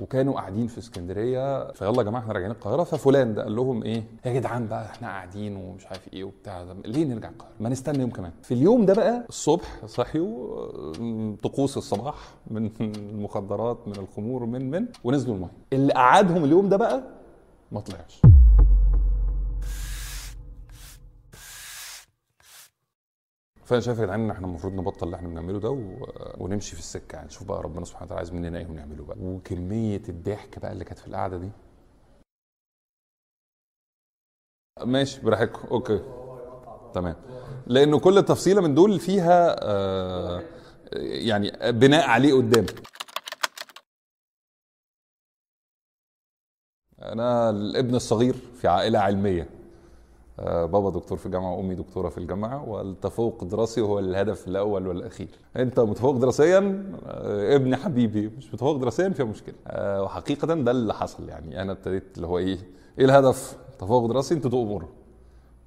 وكانوا قاعدين في اسكندرية فيلا يا جماعة إحنا راجعين القاهرة. ففلان ده قال لهم إيه؟ يا جدعان بقى إحنا قاعدين ومش عارف إيه وبتاع ده. ليه نرجع القاهرة؟ ما نستنى يوم كمان. في اليوم ده بقى الصبح صحيوا آه، طقوس الصباح من المخدرات من الخمور من من ونزلوا المية. اللي قعدهم اليوم ده بقى ما طلعش. فأنا شايف يا جدعان إن إحنا المفروض نبطل اللي إحنا بنعمله ده و... ونمشي في السكة يعني. نشوف بقى ربنا سبحانه وتعالى عايز مننا إيه ونعمله بقى. وكمية الضحك بقى اللي كانت في القعدة دي. ماشي براحتكم. أوكي. تمام. لأنه كل تفصيلة من دول فيها آه يعني بناء عليه قدام. أنا الابن الصغير في عائلة علمية. بابا دكتور في الجامعة وأمي دكتورة في الجامعة والتفوق الدراسي هو الهدف الأول والأخير. أنت متفوق دراسيا؟ آه، ابن حبيبي مش متفوق دراسيا؟ فيها مشكلة. آه، وحقيقة ده اللي حصل يعني. أنا ابتديت اللي هو إيه إيه الهدف؟ تفوق دراسي انت تؤمر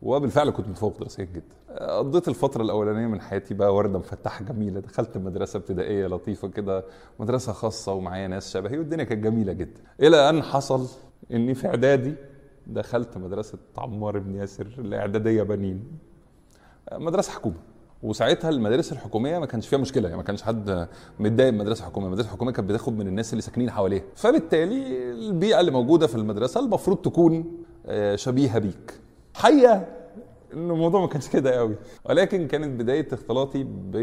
وبالفعل كنت متفوق دراسيا جدا. قضيت الفترة الأولانية من حياتي بقى وردة مفتحة جميلة. دخلت مدرسة ابتدائية لطيفة كده مدرسة خاصة ومعايا ناس شبهي والدنيا كانت جميلة جدا. إلى أن حصل إني في إعدادي دخلت مدرسة عمار بن ياسر الإعدادية بنين. مدرسة حكومة. وساعتها المدارس الحكومية ما كانش فيها مشكلة. يعني ما كانش حد متضايق من المدرسة الحكوميه، المدرسة الحكوميه كانت بتاخد من الناس اللي ساكنين حواليها، فبالتالي البيئة اللي موجودة في المدرسة المفروض تكون آه، شبيهة بيك. حقيقة إن الموضوع ما كانش كده قوي. ولكن كانت بداية اختلاطي ب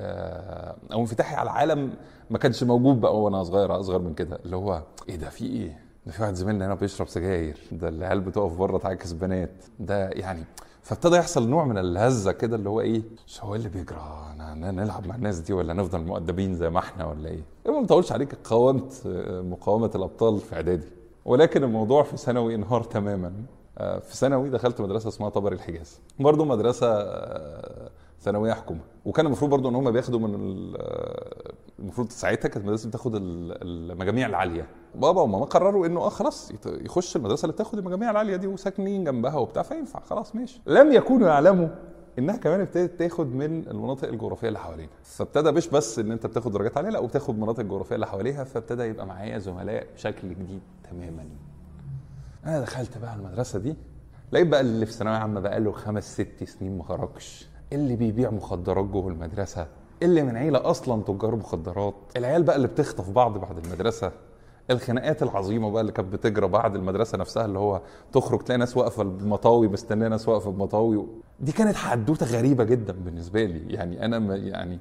آه، أو انفتاحي على العالم ما كانش موجود بقى وأنا صغير أصغر من كده. اللي هو إيه ده؟ في إيه؟ في واحد زميلنا هنا بيشرب سجاير ده العيال بتقف بره تعاكس بنات. ده يعني فابتدى يحصل نوع من الهزة كده اللي هو إيه؟ مش هو إيه اللي بيجرى؟ أنا نلعب مع الناس دي ولا نفضل مؤدبين زي ما إحنا ولا إيه؟ ما بطولش عليك قاومت آه، مقاومة الأبطال في إعدادي. ولكن الموضوع في ثانوي انهار تماما. آه، في ثانوي دخلت مدرسة اسمها طبر الحجاز. برضه مدرسة آه، ثانوية حكومه وكان المفروض برضه إن هم بياخدوا من آه، المفروض ساعتها كانت المدرسة بتاخد ال- المجاميع العالية. بابا وماما قرروا إنه آه خلاص يخش المدرسة اللي بتاخد المجاميع العالية دي وساكنين جنبها وبتاع فينفع خلاص ماشي. لم يكونوا يعلموا إنها كمان ابتدت تاخد من المناطق الجغرافية اللي حوالينا. فابتدى مش بس إن أنت بتاخد درجات عالية لا وبتاخد مناطق الجغرافية اللي حواليها فابتدى يبقى معايا زملاء بشكل جديد تماما. أنا دخلت بقى المدرسة دي لقيت بقى اللي في ثانوية عامة بقى له خمس ست سنين ما خرجش. اللي بيبيع مخدرات جوه المدرسة اللي من عيلة أصلا تجار مخدرات. العيال بقى اللي بتخطف بعض بعد المدرسة. الخناقات العظيمة بقى اللي كانت بتجرى بعد المدرسة نفسها اللي هو تخرج تلاقي ناس واقفة بمطاوي مستنية ناس واقفة بمطاوي دي كانت حدوتة غريبة جدا بالنسبة لي. يعني أنا ما يعني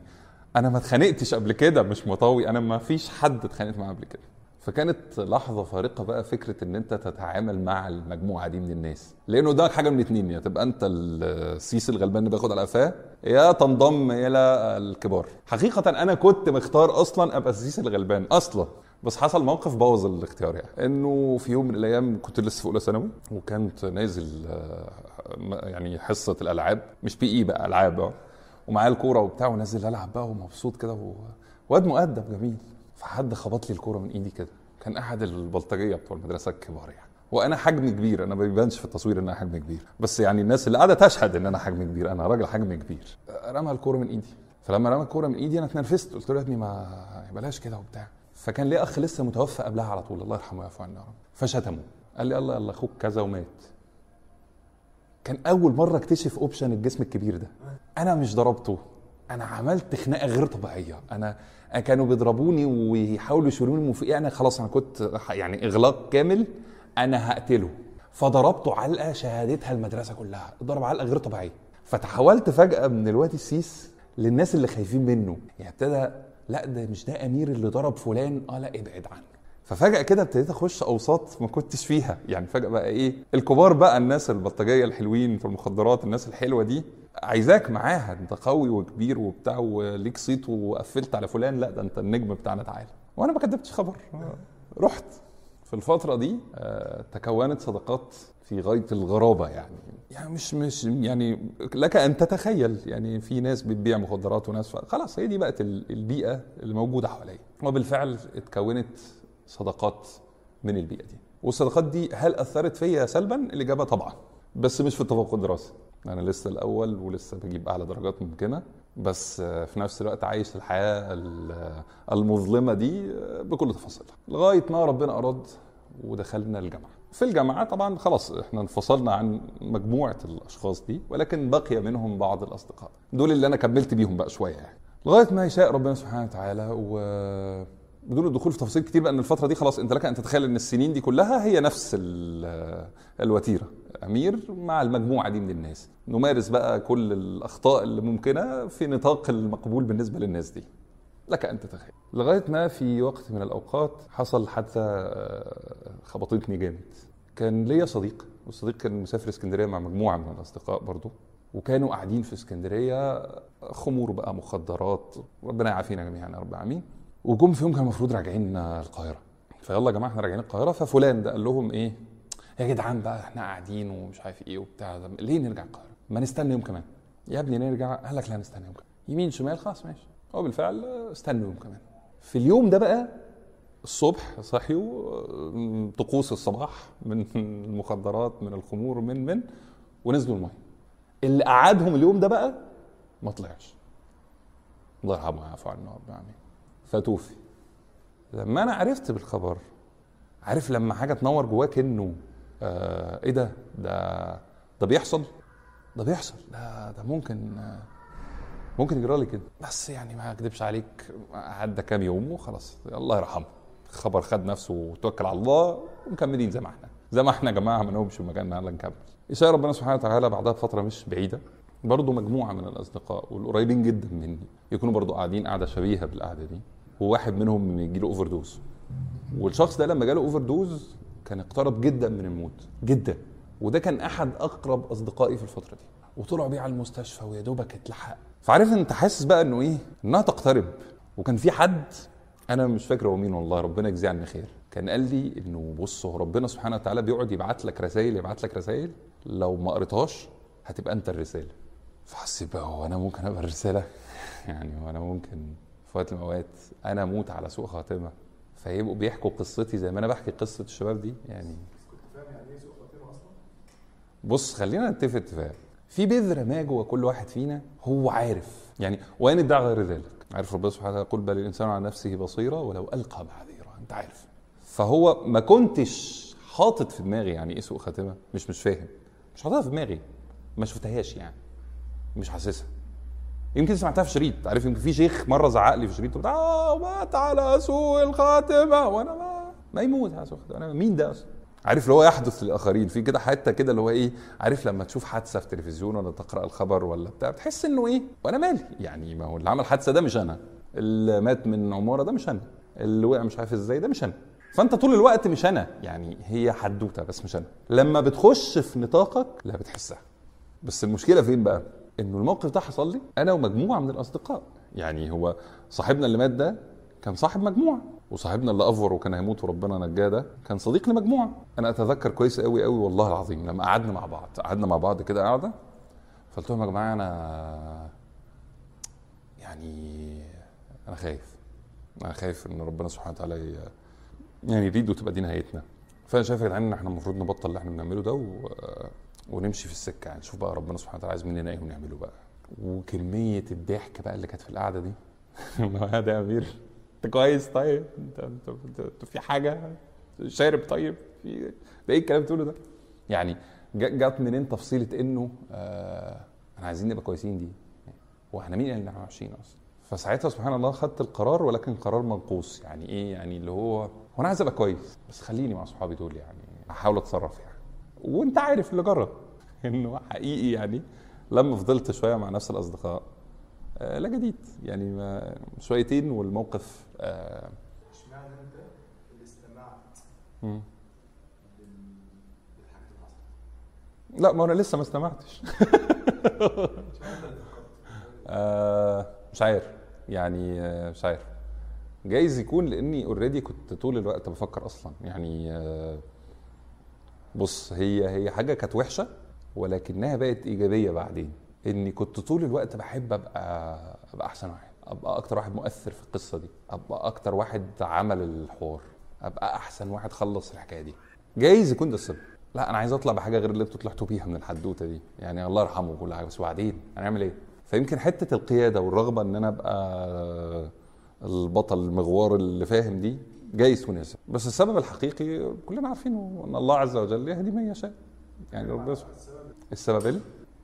أنا ما اتخانقتش قبل كده مش مطاوي أنا ما فيش حد اتخانقت معاه قبل كده. فكانت لحظة فارقة بقى فكرة إن أنت تتعامل مع المجموعة دي من الناس. لأنه قدامك حاجة من اتنين يا تبقى أنت السيس الغلبان اللي بياخد على قفاه يا تنضم إلى الكبار. حقيقة أنا كنت مختار أصلا أبقى السيس الغلبان أصلا. بس حصل موقف بوظ الاختيار يعني. إنه في يوم من الأيام كنت لسه في أولى ثانوي وكانت نازل آه، يعني حصة الألعاب مش بي إي بقى ألعاب آه ومعايا الكورة وبتاع ونازل ألعب بقى ومبسوط كده و... واد مؤدب جميل. فحد خبط لي الكورة من إيدي كده. كان أحد البلطجية بتوع المدرسة الكبار يعني. وأنا حجم كبير. أنا ما بيبانش في التصوير إن أنا حجم كبير. بس يعني الناس اللي قاعدة تشهد إن أنا حجم كبير. أنا راجل حجم كبير. رمى الكورة من إيدي. فلما رمى الكورة من إيدي أنا اتنرفزت. قلت له يا ابني ما بلاش كده وبتاع. فكان ليه أخ لسه متوفى قبلها على طول. الله يرحمه ويعفو عنه يا رب. فشتمه. قال لي الله يلا أخوك كذا ومات. كان أول مرة أكتشف اوبشن الجسم الكبير ده. أنا مش ضربته. أنا عملت خناقة غير طبيعية. أنا كانوا بيضربوني ويحاولوا يشيلوني من فوقي. أنا خلاص أنا كنت يعني إغلاق كامل. أنا هقتله. فضربته علقة شهادتها المدرسة كلها. ضرب علقة غير طبيعية. فتحولت فجأة من الواد السيس للناس اللي خايفين منه. يعني ابتدى لا ده مش ده أمير اللي ضرب فلان. آه لا ابعد عنه. ففجأة كده ابتديت أخش أوساط ما كنتش فيها. يعني فجأة بقى إيه الكبار بقى الناس البلطجية الحلوين في المخدرات الناس الحلوة دي. عايزاك معاها انت قوي وكبير وبتاع وليك صيت وقفلت على فلان لا ده انت النجم بتاعنا تعالى وأنا ما كدبتش خبر. رحت. في الفترة دي آه، تكونت صداقات في غاية الغرابة يعني. يعني مش مش يعني لك أن تتخيل. يعني في ناس بتبيع مخدرات وناس خلاص هي دي بقت ال- البيئة اللي موجودة حواليا. وبالفعل اتكونت صداقات من البيئة دي. والصداقات دي هل أثرت فيا سلبا؟ الإجابة طبعا. بس مش في التفوق الدراسي أنا لسه الأول ولسه بجيب أعلى درجات ممكنة بس في نفس الوقت عايش الحياة ال- المظلمة دي بكل تفاصيلها. لغاية ما ربنا أراد ودخلنا الجامعة. في الجامعة طبعا خلاص إحنا انفصلنا عن مجموعة الأشخاص دي ولكن بقي منهم بعض الأصدقاء. دول اللي أنا كملت بيهم بقى شوية يعني. لغاية ما يشاء ربنا سبحانه وتعالى و بدون الدخول في تفاصيل كتير بقى إن الفترة دي خلاص أنت لك أن تتخيل إن السنين دي كلها هي نفس ال- الوتيرة. امير مع المجموعة دي من الناس. نمارس بقى كل الأخطاء اللي ممكنة في نطاق المقبول بالنسبة للناس دي. لك أن تتخيل. لغاية ما في وقت من الأوقات حصل حادثة آه، خبطتني جامد. كان ليا صديق والصديق كان مسافر اسكندرية مع مجموعة من الأصدقاء برضو وكانوا قاعدين في اسكندرية خمور بقى مخدرات ربنا يعافينا جميعا يا رب العالمين وجم في يوم كان المفروض راجعين القاهرة. فيلا يا جماعة إحنا راجعين القاهرة. ففلان ده قال لهم إيه؟ يا جدعان بقى إحنا قاعدين ومش عارف إيه وبتاع ليه نرجع القاهرة؟ ما نستنى يوم كمان. يا ابني نرجع. قال لك لا نستنى يوم كمان. يمين شمال خلاص ماشي. هو بالفعل استنى يوم كمان. في اليوم ده بقى الصبح صحيوا طقوس الصباح من المخدرات من الخمور من من ونزلوا الميه اللي قعدهم اليوم ده بقى ما طلعش. الله يرحمه ويعفو عنه رب العالمين فتوفي. لما أنا عرفت بالخبر عارف لما حاجة تنور جواك إنه آه إيه ده؟ ده ده بيحصل؟ ده بيحصل. ده ده ممكن آه ممكن يجرى لي كده. بس يعني ما اكذبش عليك عدى كام يوم وخلاص. الله يرحمه. خبر خد نفسه وتوكل على الله ومكملين زي ما إحنا. زي ما إحنا يا جماعة ما نقومش في مكاننا يلا نكمل. يشاء ربنا سبحانه وتعالى بعدها بفترة مش بعيدة. برضه مجموعة من الأصدقاء والقريبين جدا مني يكونوا برضه قاعدين قاعدة شبيهة بالقعدة دي وواحد منهم يجي له overdose والشخص ده لما جاله overdose كان اقترب جدا من الموت. جدا. وده كان أحد أقرب أصدقائي في الفترة دي. وطلعوا بيه على المستشفى ويا دوبك اتلحق. فعارف أنت حاسس بقى إنه إيه؟ إنها تقترب. وكان في حد أنا مش فاكر هو مين والله ربنا يجزيه عني خير. كان قال لي إنه بص هو ربنا سبحانه وتعالى بيقعد يبعت لك رسائل يبعت لك رسائل. لو ما قريتهاش هتبقى أنت الرسالة. فحسيت بقى هو أنا ممكن أبقى الرسالة؟ يعني هو أنا ممكن في وقت من الأوقات أنا أموت على سوء خاتمه فيبقوا بيحكوا قصتي زي ما أنا بحكي قصة الشباب دي يعني. بص خلينا نتفق اتفاق. في بذرة ما جوه كل واحد فينا هو عارف. يعني وين ادعى غير ذلك. عارف ربنا سبحانه وتعالى يقول بل الإنسان على نفسه بصيرة ولو ألقى معاذيره أنت عارف. فهو ما كنتش حاطط في دماغي يعني إيه سوء خاتمة؟ مش مش فاهم. مش حاططها في دماغي. ما شفتهاش يعني. مش حاسسها. يمكن سمعتها في شريط عارف؟ يمكن في شيخ مرة زعق لي في شريط آه مات على سوء الخاتمة. وأنا ما ما يموت على سوء الخاتمه مين ده أصلا؟ عارف اللي هو يحدث للآخرين في كده حتة كده اللي هو إيه عارف لما تشوف حادثة في تلفزيون ولا تقرأ الخبر ولا بتاع بتحس إنه إيه وأنا مالي؟ يعني ما هو اللي عمل حادثة ده مش أنا. اللي مات من عمارة ده مش أنا. اللي وقع مش عارف إزاي ده مش أنا. فأنت طول الوقت مش أنا. يعني هي حدوتة بس مش أنا. لما بتخش في نطاقك لا بتحسها. بس المشكلة فين بقى؟ إنه الموقف ده حصل لي أنا ومجموعة من الأصدقاء. يعني هو صاحبنا اللي مات ده كان صاحب مجموعة وصاحبنا اللي أفور وكان هيموت وربنا نجاه ده كان صديق لمجموعة. أنا أتذكر كويس قوي قوي والله العظيم لما قعدنا مع بعض قعدنا مع بعض كده قاعدة فقلت لهم يا جماعة أنا يعني أنا خايف أنا خايف إن ربنا سبحانه وتعالى يعني يريد وتبقى دي نهايتنا. فأنا شايف يا جدعان إن إحنا المفروض نبطل اللي إحنا بنعمله ده و... ونمشي في السكة يعني. نشوف بقى ربنا سبحانه وتعالى عايز مننا إيه ونعمله بقى. وكمية الضحك بقى اللي كانت في القعدة دي. ما ده يا أمير. أنت كويس؟ طيب. انت انت, في حاجة؟ شارب؟ طيب. في ده إيه الكلام بتقوله ده؟ يعني جت منين تفصيلة إنه آه إحنا عايزين نبقى كويسين دي؟ وإحنا مين اللي إحنا وحشين أصلا؟ فساعتها سبحان الله خدت القرار ولكن قرار منقوص. يعني إيه؟ يعني اللي هو هو أنا عايز أبقى كويس. بس خليني مع صحابي دول يعني. أحاول أتصرف يعني. وانت عارف اللي جرى انه حقيقي يعني لما فضلت شوية مع نفس الأصدقاء آه لا جديد. يعني ما شويتين والموقف آه اشمعنى انت اللي استمعت للحاجات اللي حصلت؟ لا ما أنا لسه ما استمعتش؟ آه مش عارف. يعني مش عارف. جايز يكون لأني اوريدي كنت طول الوقت بفكر أصلا. يعني آه بص هي هي حاجة كانت وحشة ولكنها بقت إيجابية بعدين. إني كنت طول الوقت بحب أبقى أبقى أحسن واحد أبقى أكتر واحد مؤثر في القصة دي أبقى أكتر واحد عمل الحوار أبقى أحسن واحد خلص الحكاية دي. جايز يكون ده السبب. لا أنا عايز أطلع بحاجة غير اللي أنتوا طلعتوا بيها من الحدوتة دي. يعني الله يرحمه وكل حاجة بس وبعدين هنعمل إيه؟ فيمكن حتة القيادة والرغبة إن أنا أبقى البطل المغوار اللي فاهم دي جايز وناسب بس السبب الحقيقي كلنا عارفينه ان الله عز وجل يهدي من يشاء. يعني ربنا السبب. إيه؟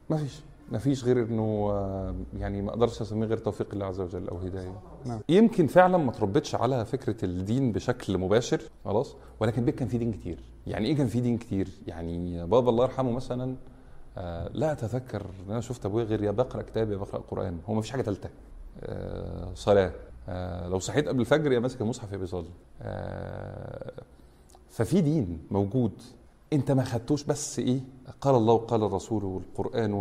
ما فيش. ما فيش غير إنه آه، يعني ما أقدرش أسميه غير توفيق الله عز وجل أو هداية. نعم. يمكن فعلا ما تربتش على فكرة الدين بشكل مباشر خلاص ولكن بيت كان في دين كتير. يعني إيه كان في دين كتير؟ يعني بابا الله يرحمه مثلا آه، لا أتذكر إن أنا شفت أبويا غير يا بقرأ كتاب يا بقرأ قران هو ما فيش حاجة ثالثه آه، صلاة. لو صحيت قبل الفجر يا ماسك المصحف يا بيصلي. آه، ففي دين موجود. انت ما خدتوش بس إيه؟ قال الله وقال الرسول والقرآن.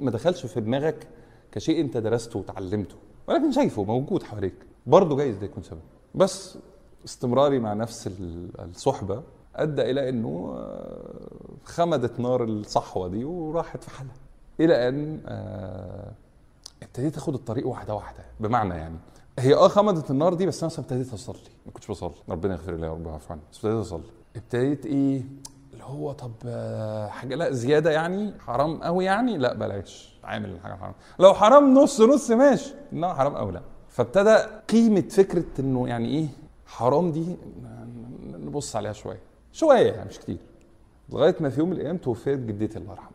ما دخلش في دماغك كشيء انت درسته وتعلمته ولكن شايفه موجود حواليك. برضه جايز ده يكون سبب. بس استمراري مع نفس ال- الصحبة أدى إلى إنه آه، خمدت نار الصحوة دي وراحت في حالها. إلى أن آه، ابتديت أخد الطريق واحدة واحدة بمعنى يعني هي آه خمدت النار دي بس أنا أصلاً ابتديت اصلي. ما كنتش بصلي. ربنا يغفر لي يا رب. يعفو عني بس ابتديت اصلي. ابتديت إيه؟ اللي هو طب آه، حاجة لا زيادة يعني حرام قوي يعني؟ لا بلاش. عامل حاجة حرام. لو حرام نص نص ماشي. إنما حرام قوي لا. فابتدى قيمة فكرة إنه يعني إيه؟ حرام دي نبص عليها شوية. شوية يعني مش كتير. لغاية ما في يوم من الأيام توفيت جدتي الله يرحمها.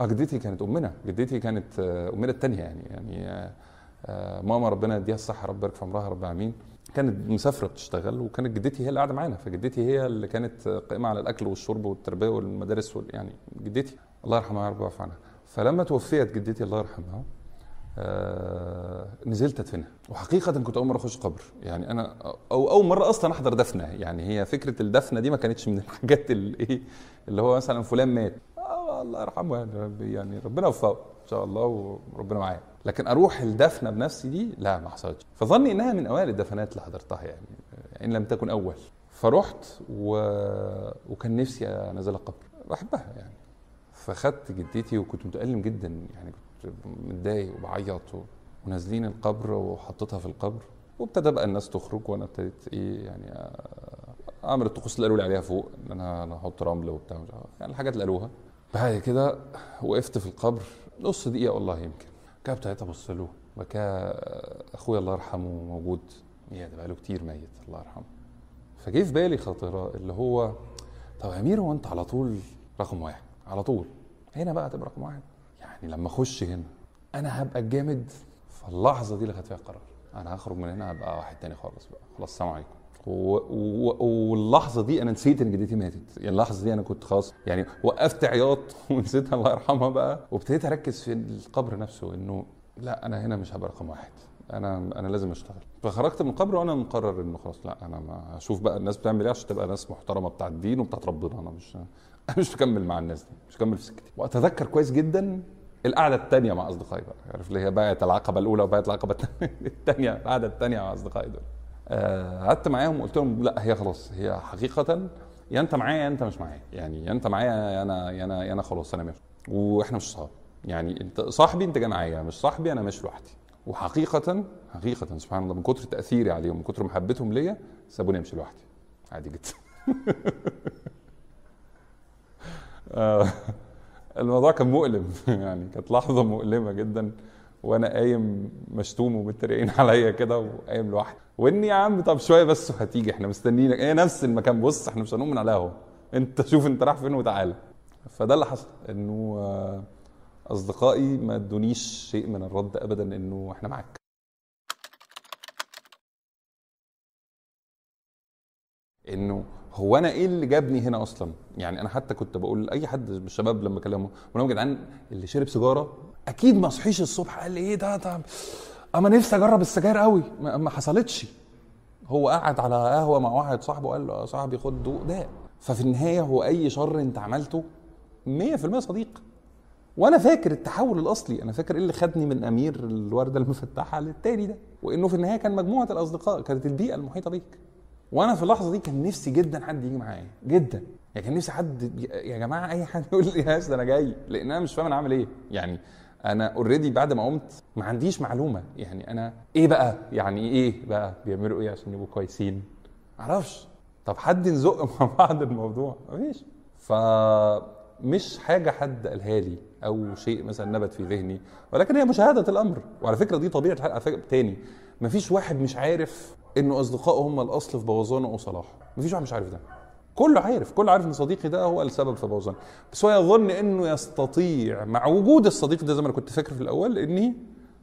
آه جدتي كانت أمنا. جدتي كانت آه، أمنا الثانية يعني يعني آه، ماما ربنا يديها الصحة رب يبارك في عمرها رب العالمين. كانت مسافرة بتشتغل وكانت جدتي هي اللي قاعدة معانا فجدتي هي اللي كانت قائمة على الأكل والشرب والتربية والمدارس وال- يعني جدتي. الله يرحمها يا رب ويعفو عنها. فلما توفيت جدتي الله يرحمها آه نزلت ادفنها وحقيقة كنت أول مرة أخش قبر. يعني أنا أو أول مرة أصلا أحضر دفنة. يعني هي فكرة الدفنة دي ما كانتش من الحاجات اللي إيه اللي هو مثلا فلان مات. آه الله يرحمه يعني يعني ربنا يوفقه إن شاء الله وربنا معاه. لكن أروح الدفنة بنفسي دي لا ما حصلتش. فظني إنها من أوائل الدفنات اللي حضرتها يعني إن لم تكن أول. فرحت و... وكان نفسي أنزل القبر. بحبها يعني. فخدت جدتي وكنت متألم جدا يعني كنت متضايق وبعيط و... ونازلين القبر وحطيتها في القبر. وابتدى بقى الناس تخرج وأنا ابتديت إيه يعني أعمل الطقوس اللي قالوا لي عليها فوق إن أنا أحط رمل وبتاع. يعني الحاجات اللي قالوها. بعد كده وقفت في القبر نص دقيقة والله يمكن. كده ابتديت ابص له وكا أخويا الله يرحمه موجود يا ده بقاله كتير ميت الله يرحمه. فجه في بالي خاطرة اللي هو طب يا أمير هو أنت على طول رقم واحد على طول. هنا بقى تبقى رقم واحد. يعني لما أخش هنا أنا هبقى الجامد فاللحظة دي اللي خدت فيها القرار. أنا هخرج من هنا هبقى واحد تاني خالص بقى. خلاص السلام عليكم. واللحظة دي أنا نسيت إن جدتي ماتت. يعني اللحظة دي أنا كنت خلاص يعني وقفت عياط ونسيتها الله يرحمها بقى. وابتديت أركز في القبر نفسه إنه لا أنا هنا مش هبقى رقم واحد. أنا أنا لازم أشتغل. فخرجت من القبر وأنا مقرر إنه خلاص لا أنا ما هشوف بقى الناس بتعمل إيه عشان تبقى ناس محترمة بتاع الدين وبتاعت ربنا. أنا مش أنا مش مكمل مع الناس دي مش مكمل في سكتي. وأتذكر كويس جدا القعدة الثانية مع أصدقائي بقى. عارف اللي هي بقت العقبة الأولى وبقت العقبة الثانية القعدة الثانية مع أصدقائي دول. قعدت معاهم وقلت لهم لا هي خلاص هي حقيقة يا انت معايا يا انت مش معايا. يعني يا انت معايا يا أنا يا أنا يا أنا خلاص أنا ماشي. وإحنا مش صحاب. يعني انت صاحبي انت جاي معايا. مش صاحبي أنا ماشي لوحدي. وحقيقة حقيقة سبحان الله من كتر تأثيري عليهم من كتر محبتهم ليا سابوني امشي لوحدي. عادي جدا. آه، الموضوع كان مؤلم. يعني كانت لحظة مؤلمة جدا. وأنا قايم مشتوم ومتريقين عليا كده وقايم لوحدي. وإني يا عم طب شوية بس وهتيجي إحنا مستنيينك. إيه نفس المكان. بص إحنا مش هنقوم من على اهو أنت شوف أنت رايح فين وتعالى. فده اللي حصل إنه آه، أصدقائي ما ادونيش شيء من الرد ابدا إنه إحنا معاك. إنه هو أنا إيه اللي جابني هنا أصلا؟ يعني أنا حتى كنت بقول لأي حد من الشباب لما اكلمه بقول لهم يا جدعان اللي شرب سيجارة أكيد ما صحيش الصبح. قال لي إيه ده؟ ده أما نفسي أجرب السجاير قوي. ما حصلتش. هو قعد على قهوة مع واحد صاحبه قال له يا صاحبي خد دوق ده ففي النهاية هو أي شر أنت عملته 100% صديق. وأنا فاكر التحول الأصلي. أنا فاكر إيه اللي خدني من أمير الوردة المفتحه للتاني ده؟ وإنه في النهاية كان مجموعة الأصدقاء كانت البيئة المحيطة بيك. وأنا في اللحظة دي كان نفسي جدا حد يجي معايا. جدا. يعني كان نفسي حد يا جماعة أي حد يقول لي ياس ده أنا جاي. لأن أنا مش فاهم أنا عامل إيه. يعني أنا اوريدي بعد ما قمت ما عنديش معلومة. يعني أنا إيه بقى؟ يعني إيه بقى؟ بيعملوا إيه عشان يبقوا كويسين؟ معرفش طب حد نزق مع بعض الموضوع؟ مفيش ف مش حاجة حد قالها لي أو شيء مثلا نبت في ذهني ولكن هي مشاهدة الأمر. وعلى فكرة دي طبيعة فكرة تاني. مفيش واحد مش عارف إنه اصدقائه هم الأصل في بوظانه أو صلاحه مفيش واحد مش عارف ده. كله عارف كله عارف إن صديقي ده هو السبب في بوظانه بس هو يظن إنه يستطيع مع وجود الصديق ده زي ما أنا كنت فاكر في الأول إني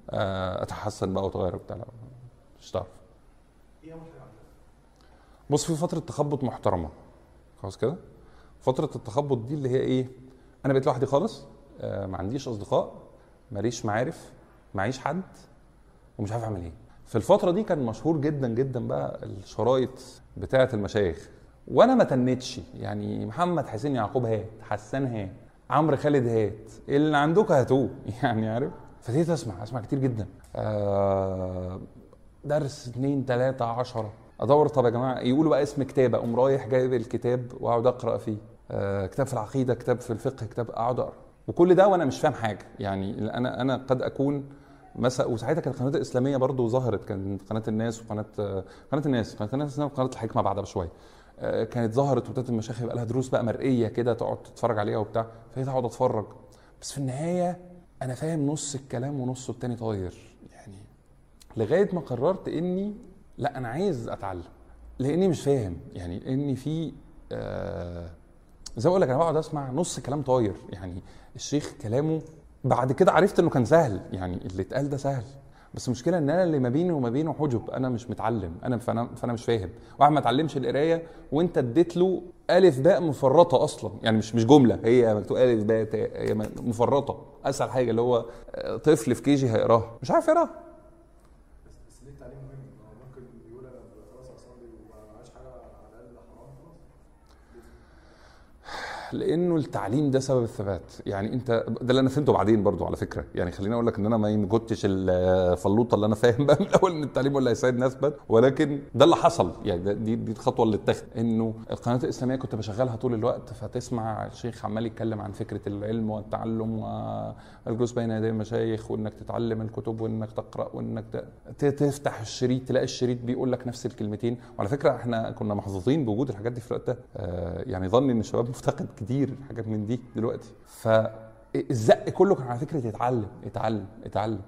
آه، أتحسن بقى وأتغير وبتاع. مش عملتها؟ بص في فترة تخبط محترمة. خلاص كده؟ فترة التخبط دي اللي هي إيه؟ أنا بقيت لوحدي خالص. آه ما عنديش أصدقاء ماليش معارف معيش حد ومش عارف أعمل إيه. في الفترة دي كان مشهور جدا جدا بقى الشرايط بتاعة المشايخ. وأنا ما تنتش. يعني محمد حسين يعقوب هات حسان هات عمرو خالد هات. اللي عندكم هاتوه. يعني عارف؟ فابتديت أسمع أسمع كتير جدا. آه درس اتنين تلاتة عشرة. أدور طب يا جماعة يقولوا بقى اسم كتاب. أقوم رايح جايب الكتاب وأقعد أقرأ فيه. آه كتاب في العقيدة كتاب في الفقه كتاب أقعد أقرأ. وكل ده وأنا مش فاهم حاجة. يعني أنا أنا قد أكون مثلا وساعتها كانت القناه الاسلاميه برضو ظهرت. كانت قناة الناس وقناة آه، قناة الناس قناة الناس وقناة الحكمة بعدها بشوية. كانت ظهرت وابتدت المشايخ يبقى لها دروس بقى مرئية كده تقعد تتفرج عليها وبتاع فهي اقعد اتفرج بس في النهاية أنا فاهم نص الكلام ونصه التاني طاير. يعني لغاية ما قررت إني لا أنا عايز أتعلم. لأني مش فاهم. يعني إني في آه زي ما بقول لك أنا بقعد أسمع نص كلام طاير. يعني الشيخ كلامه بعد كده عرفت إنه كان سهل. يعني اللي اتقال ده سهل. بس المشكلة إن أنا اللي ما بيني وما بينه حجب. أنا مش متعلم. أنا فانا فانا مش فاهم. واحد ما اتعلمش القراية وأنت اديت له ألف باء مفرطة أصلا. يعني مش مش جملة. هي مكتوب ألف باء هي مفرطة. أسهل حاجة اللي هو آه، طفل في كيجي هيقراها. مش عارف يقراها بس بس ليه التعليم مهم؟ ما هو ممكن يقول أنا خلاص اصلي وما معيش حاجة على الاقل حرام خلاص لأنه التعليم ده سبب الثبات. يعني أنت ده اللي أنا فهمته بعدين برضو على فكرة. يعني خليني أقول لك إن أنا ما كنتش الفلوطة اللي أنا فاهم بقى من الأول إن التعليم هو اللي هيساعدني اثبت ولكن ده اللي حصل. يعني دي دي الخطوة اللي اتخذت. إنه القناه الإسلامية كنت بشغلها طول الوقت. فتسمع الشيخ عمال يتكلم عن فكرة العلم والتعلم والجلوس بين يدي المشايخ وإنك تتعلم الكتب وإنك تقرأ وإنك تفتح الشريط تلاقي الشريط بيقول لك نفس الكلمتين. وعلى فكرة إحنا كنا محظوظين بوجود الحاجات دي في الوقت ده. آه، يعني ظني إن الشباب مفتقد. كتير حاجات من دي دلوقتي. فالزق كله كان على فكرة يتعلم يتعلم يتعلم.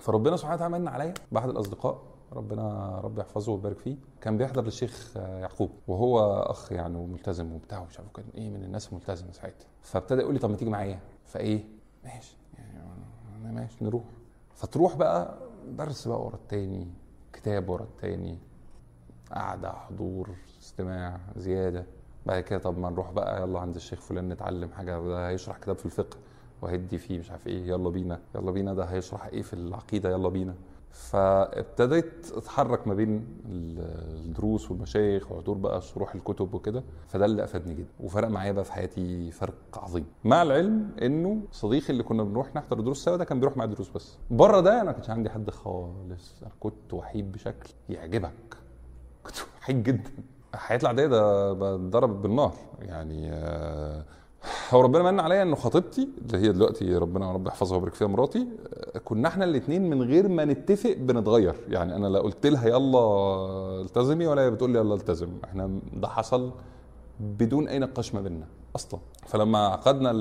فربنا سبحانه وتعالى من عليا بعض الأصدقاء ربنا رب يحفظه ويبارك فيه. كان بيحضر للشيخ يعقوب وهو أخ يعني وملتزم وبتاع ومش عارف كان إيه من الناس الملتزمة ساعتها. فابتدى يقول لي طب ما تيجي معايا؟ فإيه؟ ماشي. يعني ماشي نروح. فتروح بقى درس بقى ورا التاني كتاب ورا التاني قعدة حضور استماع زيادة. بعد كده طب ما نروح بقى يلا عند الشيخ فلان نتعلم حاجة ده هيشرح كتاب في الفقه وهيدي فيه مش عارف إيه يلا بينا يلا بينا ده هيشرح إيه في العقيدة يلا بينا. فابتديت اتحرك ما بين ال- الدروس والمشايخ وحضور بقى شروح الكتب وكده فده اللي أفادني جدا وفرق معايا بقى في حياتي فرق عظيم. مع العلم إنه صديقي اللي كنا بنروح نحضر دروس سوا ده كان بيروح معايا دروس بس. بره ده أنا ما كانش عندي حد خالص أنا كنت وحيد بشكل يعجبك كنت وحيد جدا. حياة العادية ده بتضرب بالنار. يعني آه، هو ربنا من عليا إنه خطيبتي اللي هي دلوقتي ربنا رب يحفظها ويبارك فيها مراتي آه، كنا إحنا الاثنين من غير ما نتفق بنتغير. يعني أنا لا قلت لها يلا التزمي ولا هي بتقول لي يلا التزم. إحنا ده حصل بدون أي نقاش ما بيننا أصلا. فلما عقدنا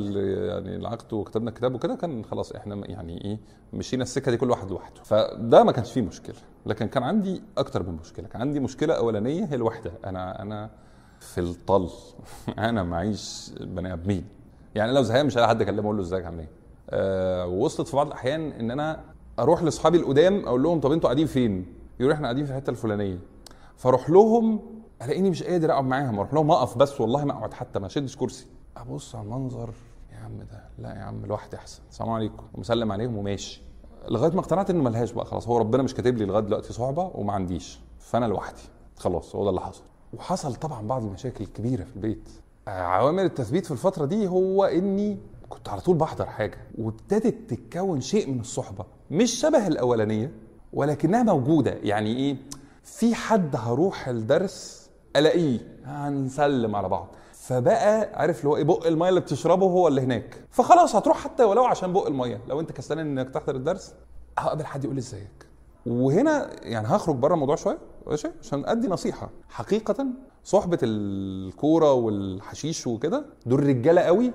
يعني العقد وكتبنا الكتاب وكده كان خلاص إحنا يعني إيه مشينا السكة دي كل واحد لوحده. فده ما كانش فيه مشكلة لكن كان عندي أكتر من مشكلة. كان عندي مشكلة أولانية هي الوحدة. أنا أنا في الطل. أنا معيش بني آدمين. يعني لو زهقان مش هلاقي حد أكلمه أقول له إزيك عامل إيه؟ أه ووصلت في بعض الأحيان إن أنا أروح لأصحابي القدام أقول لهم طب أنتوا قاعدين فين؟ يقولوا إحنا قاعدين في الحتة الفلانية. فأروح لهم الاقيني مش قادر اقعد معاهم أروح لهم اقف بس والله ما اقعد حتى ما اشدش كرسي. ابص على المنظر يا عم ده لا يا عم لوحدي أحسن. السلام عليكم. ومسلم عليهم وماشي. لغاية ما اقتنعت إنه ملهاش بقى خلاص هو ربنا مش كاتب لي لغاية دلوقتي صحبه وما عنديش. فأنا لوحدي. خلاص هو ده اللي حصل. وحصل طبعا بعض المشاكل الكبيرة في البيت. عوامل التثبيت في الفترة دي هو إني كنت على طول بحضر حاجة وابتدت تتكون شيء من الصحبة مش شبه الأولانية ولكنها موجودة. يعني إيه؟ في حد هروح الدرس ألاقيه. هنسلم على بعض. فبقى عارف اللي هو إيه بق المية اللي بتشربه هو اللي هناك. فخلاص هتروح حتى ولو عشان بق المية. لو أنت كسلان إنك تحضر الدرس هقابل حد يقول لي إزيك؟ وهنا يعني هخرج بره الموضوع شوية ماشي؟ عشان أدي نصيحة. حقيقة صحبة الكورة والحشيش وكده دول رجالة قوي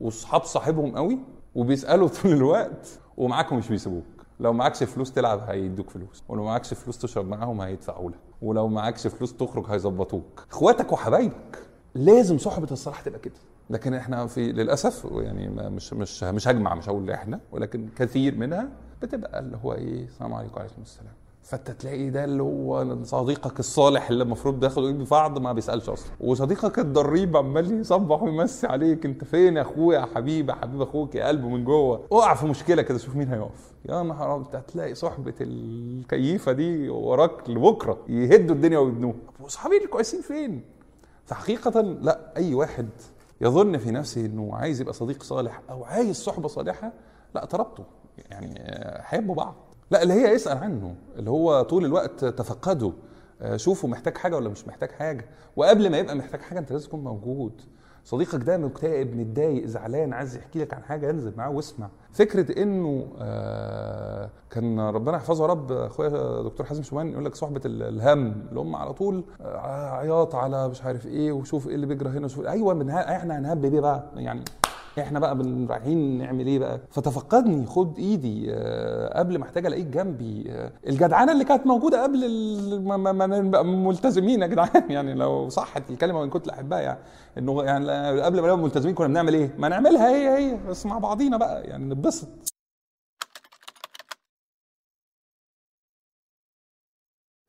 واصحاب صاحبهم قوي وبيسألوا طول الوقت ومعاك مش بيسيبوك. لو معكش فلوس تلعب هيدوك فلوس ولو معكش فلوس تشرب معاهم هيدفعوا لك. ولو معكش فلوس تخرج هيظبطوك. إخواتك وحبايبك. لازم صحبة الصلاح تبقى كده. لكن إحنا في للأسف يعني مش مش مش هجمع مش هقول إحنا ولكن كثير منها بتبقى اللي هو إيه السلام عليكم وعليكم السلام. فانت تلاقي ده اللي هو صديقك الصالح اللي المفروض بياخد ايد بعض ما بيسألش أصلا. وصديقك الضريب عمال يصبح ويمسي عليك أنت فين يا أخويا؟ يا حبيبي يا حبيب أخوك يا قلبه من جوه. اقع في مشكلة كده شوف مين هيقف. يا نهار أنت هتلاقي صحبة الكيفة دي وراك لبكرة. يهدوا الدنيا ويبنوها. واصحابي الكويسين فين؟ فحقيقة لا أي واحد يظن في نفسه أنه عايز يبقى صديق صالح أو عايز صحبة صالحة لا تربطوا يعني حبوا بعض. لا اللي هي يسأل عنه اللي هو طول الوقت تفقده. آه، شوفه محتاج حاجة ولا مش محتاج حاجة. وقبل ما يبقى محتاج حاجة أنت لازم تكون موجود. صديقك ده مكتئب متضايق زعلان عايز يحكي لك عن حاجة انزل معاه واسمع. فكرة إنه آه كان ربنا يحفظه يا رب أخويا دكتور حازم شومان يقول لك صحبة ال- الهم اللي هم على طول آه، عياط على مش عارف إيه وشوف إيه اللي بيجرى هنا وشوف أيوه من إحنا هنهب بيه بقى يعني إحنا بقى رايحين نعمل إيه بقى؟ فتفقدني خد ايدي آه، قبل ما احتاج الاقيك جنبي. آه، الجدعانة اللي كانت موجودة قبل ما- نبقى ملتزمين يا جدعان. يعني لو صحت الكلمة وان كنت لاحبها يعني إنه يعني قبل ما نبقى ملتزمين كنا بنعمل إيه؟ ما نعملها هي هي بس مع بعضينا بقى يعني نتبسط.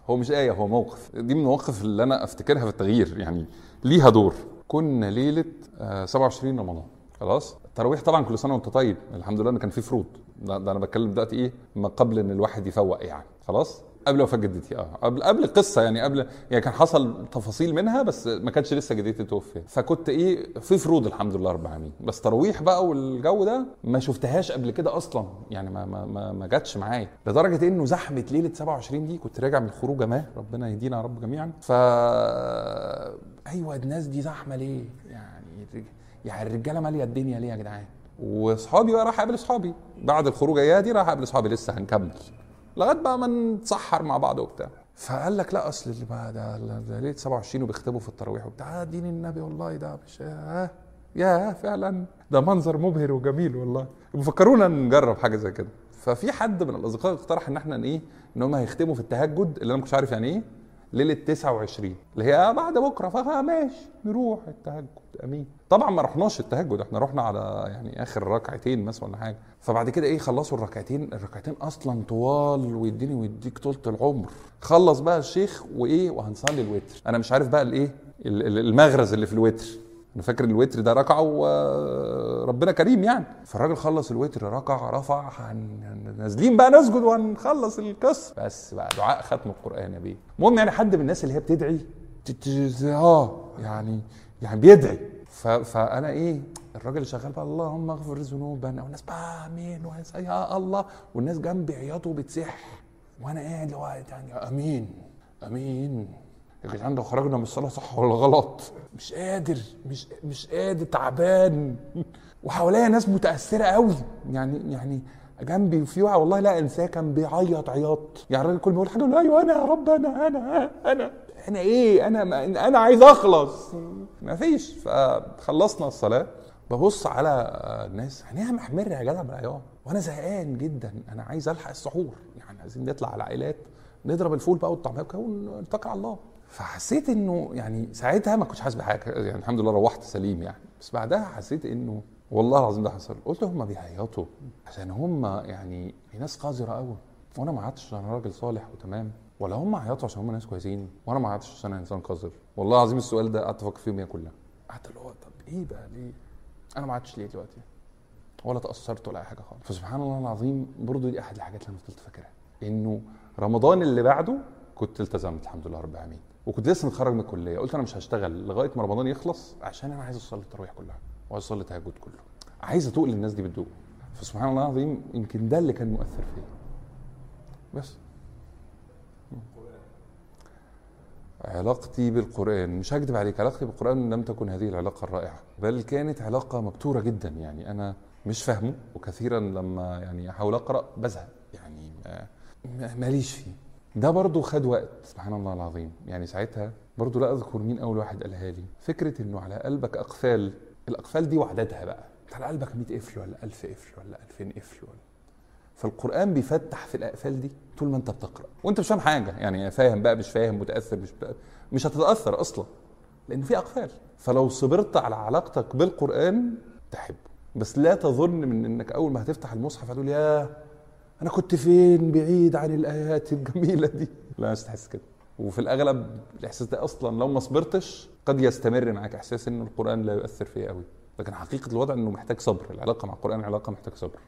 هو مش آية هو موقف. دي من المواقف اللي أنا أفتكرها في التغيير يعني ليها دور. كنا ليلة آه، 27 رمضان. خلاص؟ التراويح طبعا كل سنة وأنت طيب الحمد لله إن كان في فروض. ده, ده أنا بتكلم دلوقتي إيه؟ ما قبل إن الواحد يفوق يعني. خلاص؟ قبل وفاة جدتي آه. قبل قبل القصة يعني قبل يعني كان حصل تفاصيل منها بس ما كانش لسه جدتي توفي فكنت إيه؟ في فروض الحمد لله رب العالمين. بس تراويح بقى والجو ده ما شفتهاش قبل كده أصلا. يعني ما ما ما, ما جاتش معايا. لدرجة إنه زحمة ليلة 27 دي كنت راجع من الخروجة ما ربنا يهدينا يا رب جميعا. ف أيوه الناس دي زحمة ليه؟ يعني يعني الرجالة مالية الدنيا ليه يا جدعان؟ واصحابي بقى راح اقابل اصحابي. بعد الخروجة دي راح اقابل اصحابي لسه هنكمل. لغاية بقى ما نتسحر مع بعض وبتاع. فقال لك لا أصل اللي بقى ده, ده ليلة 27 وبيختبوا في التراويح وبتاع. آه دين النبي والله ده مش آه يا فعلا. ده منظر مبهر وجميل والله. بيفكرونا نجرب حاجة زي كده. ففي حد من الأصدقاء اقترح إن إحنا إيه إن هم هيختموا في التهجد اللي أنا ما كنتش عارف يعني إيه ليلة 29 اللي هي بعد بكرة. فماشي نروح التهجد. أمين. طبعا ما رحناش التهجد إحنا رحنا على يعني آخر ركعتين مثلا ولا حاجة. فبعد كده إيه خلصوا الركعتين الركعتين أصلا طوال ويديني ويديك طولة العمر. خلص بقى الشيخ وإيه وهنصلي الوتر. أنا مش عارف بقى الإيه ال- ال- المغرز اللي في الوتر. أنا فاكر الوتر ده ركعه وربنا كريم يعني. فالراجل خلص الوتر ركع رفع نازلين بقى نسجد وهنخلص القصة. بس بقى دعاء ختم القرآن يا بيه. المهم يعني حد من الناس اللي هي بتدعي آه يعني يعني بيدعي. فأنا إيه الراجل شغال بقى اللهم اغفر ذنوبنا والناس بقى آمين يا الله والناس جنبي عياطوا وبتسح. وأنا قاعد اللي يعني آمين آمين. يا جدعان لو خرجنا من الصلاة صح ولا غلط؟ مش قادر مش مش قادر تعبان. وحواليا ناس متأثرة قوي يعني يعني جنبي في واحد والله لا انساه كان بيعيط عياط. يعني الراجل كل ما يقول حاجة يقول أيوه أنا يا رب أنا أنا أنا. أنا إيه أنا ما أنا عايز اخلص. ما فيش. فخلصنا الصلاة. ببص على الناس عينيها محمره يا جدع من العياط وأنا زهقان جدا. أنا عايز ألحق السحور. يعني عايزين نطلع على العائلات نضرب الفول بقى والطعمية وكده ونتكل على الله. فحسيت إنه يعني ساعتها ما كنتش حاسس بحاجة. يعني الحمد لله روحت سليم يعني. بس بعدها حسيت إنه والله العظيم ده حصل. قلت هم بيعيطوا عشان هم يعني ناس قذرة قوي وأنا ما عشان أنا راجل صالح وتمام. ولا هم عيطوا عشان هم ناس كويسين وأنا ما عيطتش عشان أنا إنسان قذر. والله العظيم السؤال ده قعدت أفكر فيه يوميا كلها. قعدت اللي هو طب إيه بقى ليه؟ أنا ما عيطتش ليه دلوقتي؟ ولا تأثرت ولا أي حاجة خالص. فسبحان الله العظيم برضو دي أحد الحاجات اللي أنا فضلت فاكرها إنه رمضان اللي بعده كنت التزمت الحمد لله رب العالمين وكنت لسه متخرج من الكلية. قلت أنا مش هشتغل لغاية ما رمضان يخلص عشان أنا عايز أصلي التراويح كلها وعايز أصلي التهجد كله. عايز أتوق للناس دي بتدوق. فسبحان الله العظيم يمكن ده اللي كان مؤثر فيا. بس. علاقتي بالقرآن مش هكذب عليك علاقتي بالقرآن لم تكن هذه العلاقة الرائعة بل كانت علاقة مبتورة جدا يعني أنا مش فاهمه وكثيرا لما يعني أحاول أقرأ بزهق يعني ما- ما- ماليش فيه. ده برضو خد وقت سبحان الله العظيم. يعني ساعتها برضو لا أذكر مين أول واحد قالها لي. فكرة إنه على قلبك أقفال الأقفال دي وعددها بقى. على قلبك 100 قفل ولا 1000 قفل ولا 2000 قفل ولا فالقرآن بيفتح في الأقفال دي طول ما أنت بتقرأ. وأنت مش فاهم حاجة يعني فاهم بقى مش فاهم متأثر مش بقى مش هتتأثر أصلا لأن في أقفال. فلو صبرت على علاقتك بالقرآن تحبه. بس لا تظن من إنك أول ما هتفتح المصحف هتقول يا أنا كنت فين؟ بعيد عن الآيات الجميلة دي. لا مش تحس كده. وفي الأغلب الإحساس ده أصلا لو ما صبرتش قد يستمر معاك إحساس إن القرآن لا يؤثر فيه قوي لكن حقيقة الوضع إنه محتاج صبر. العلاقة مع القرآن علاقة محتاج صبر.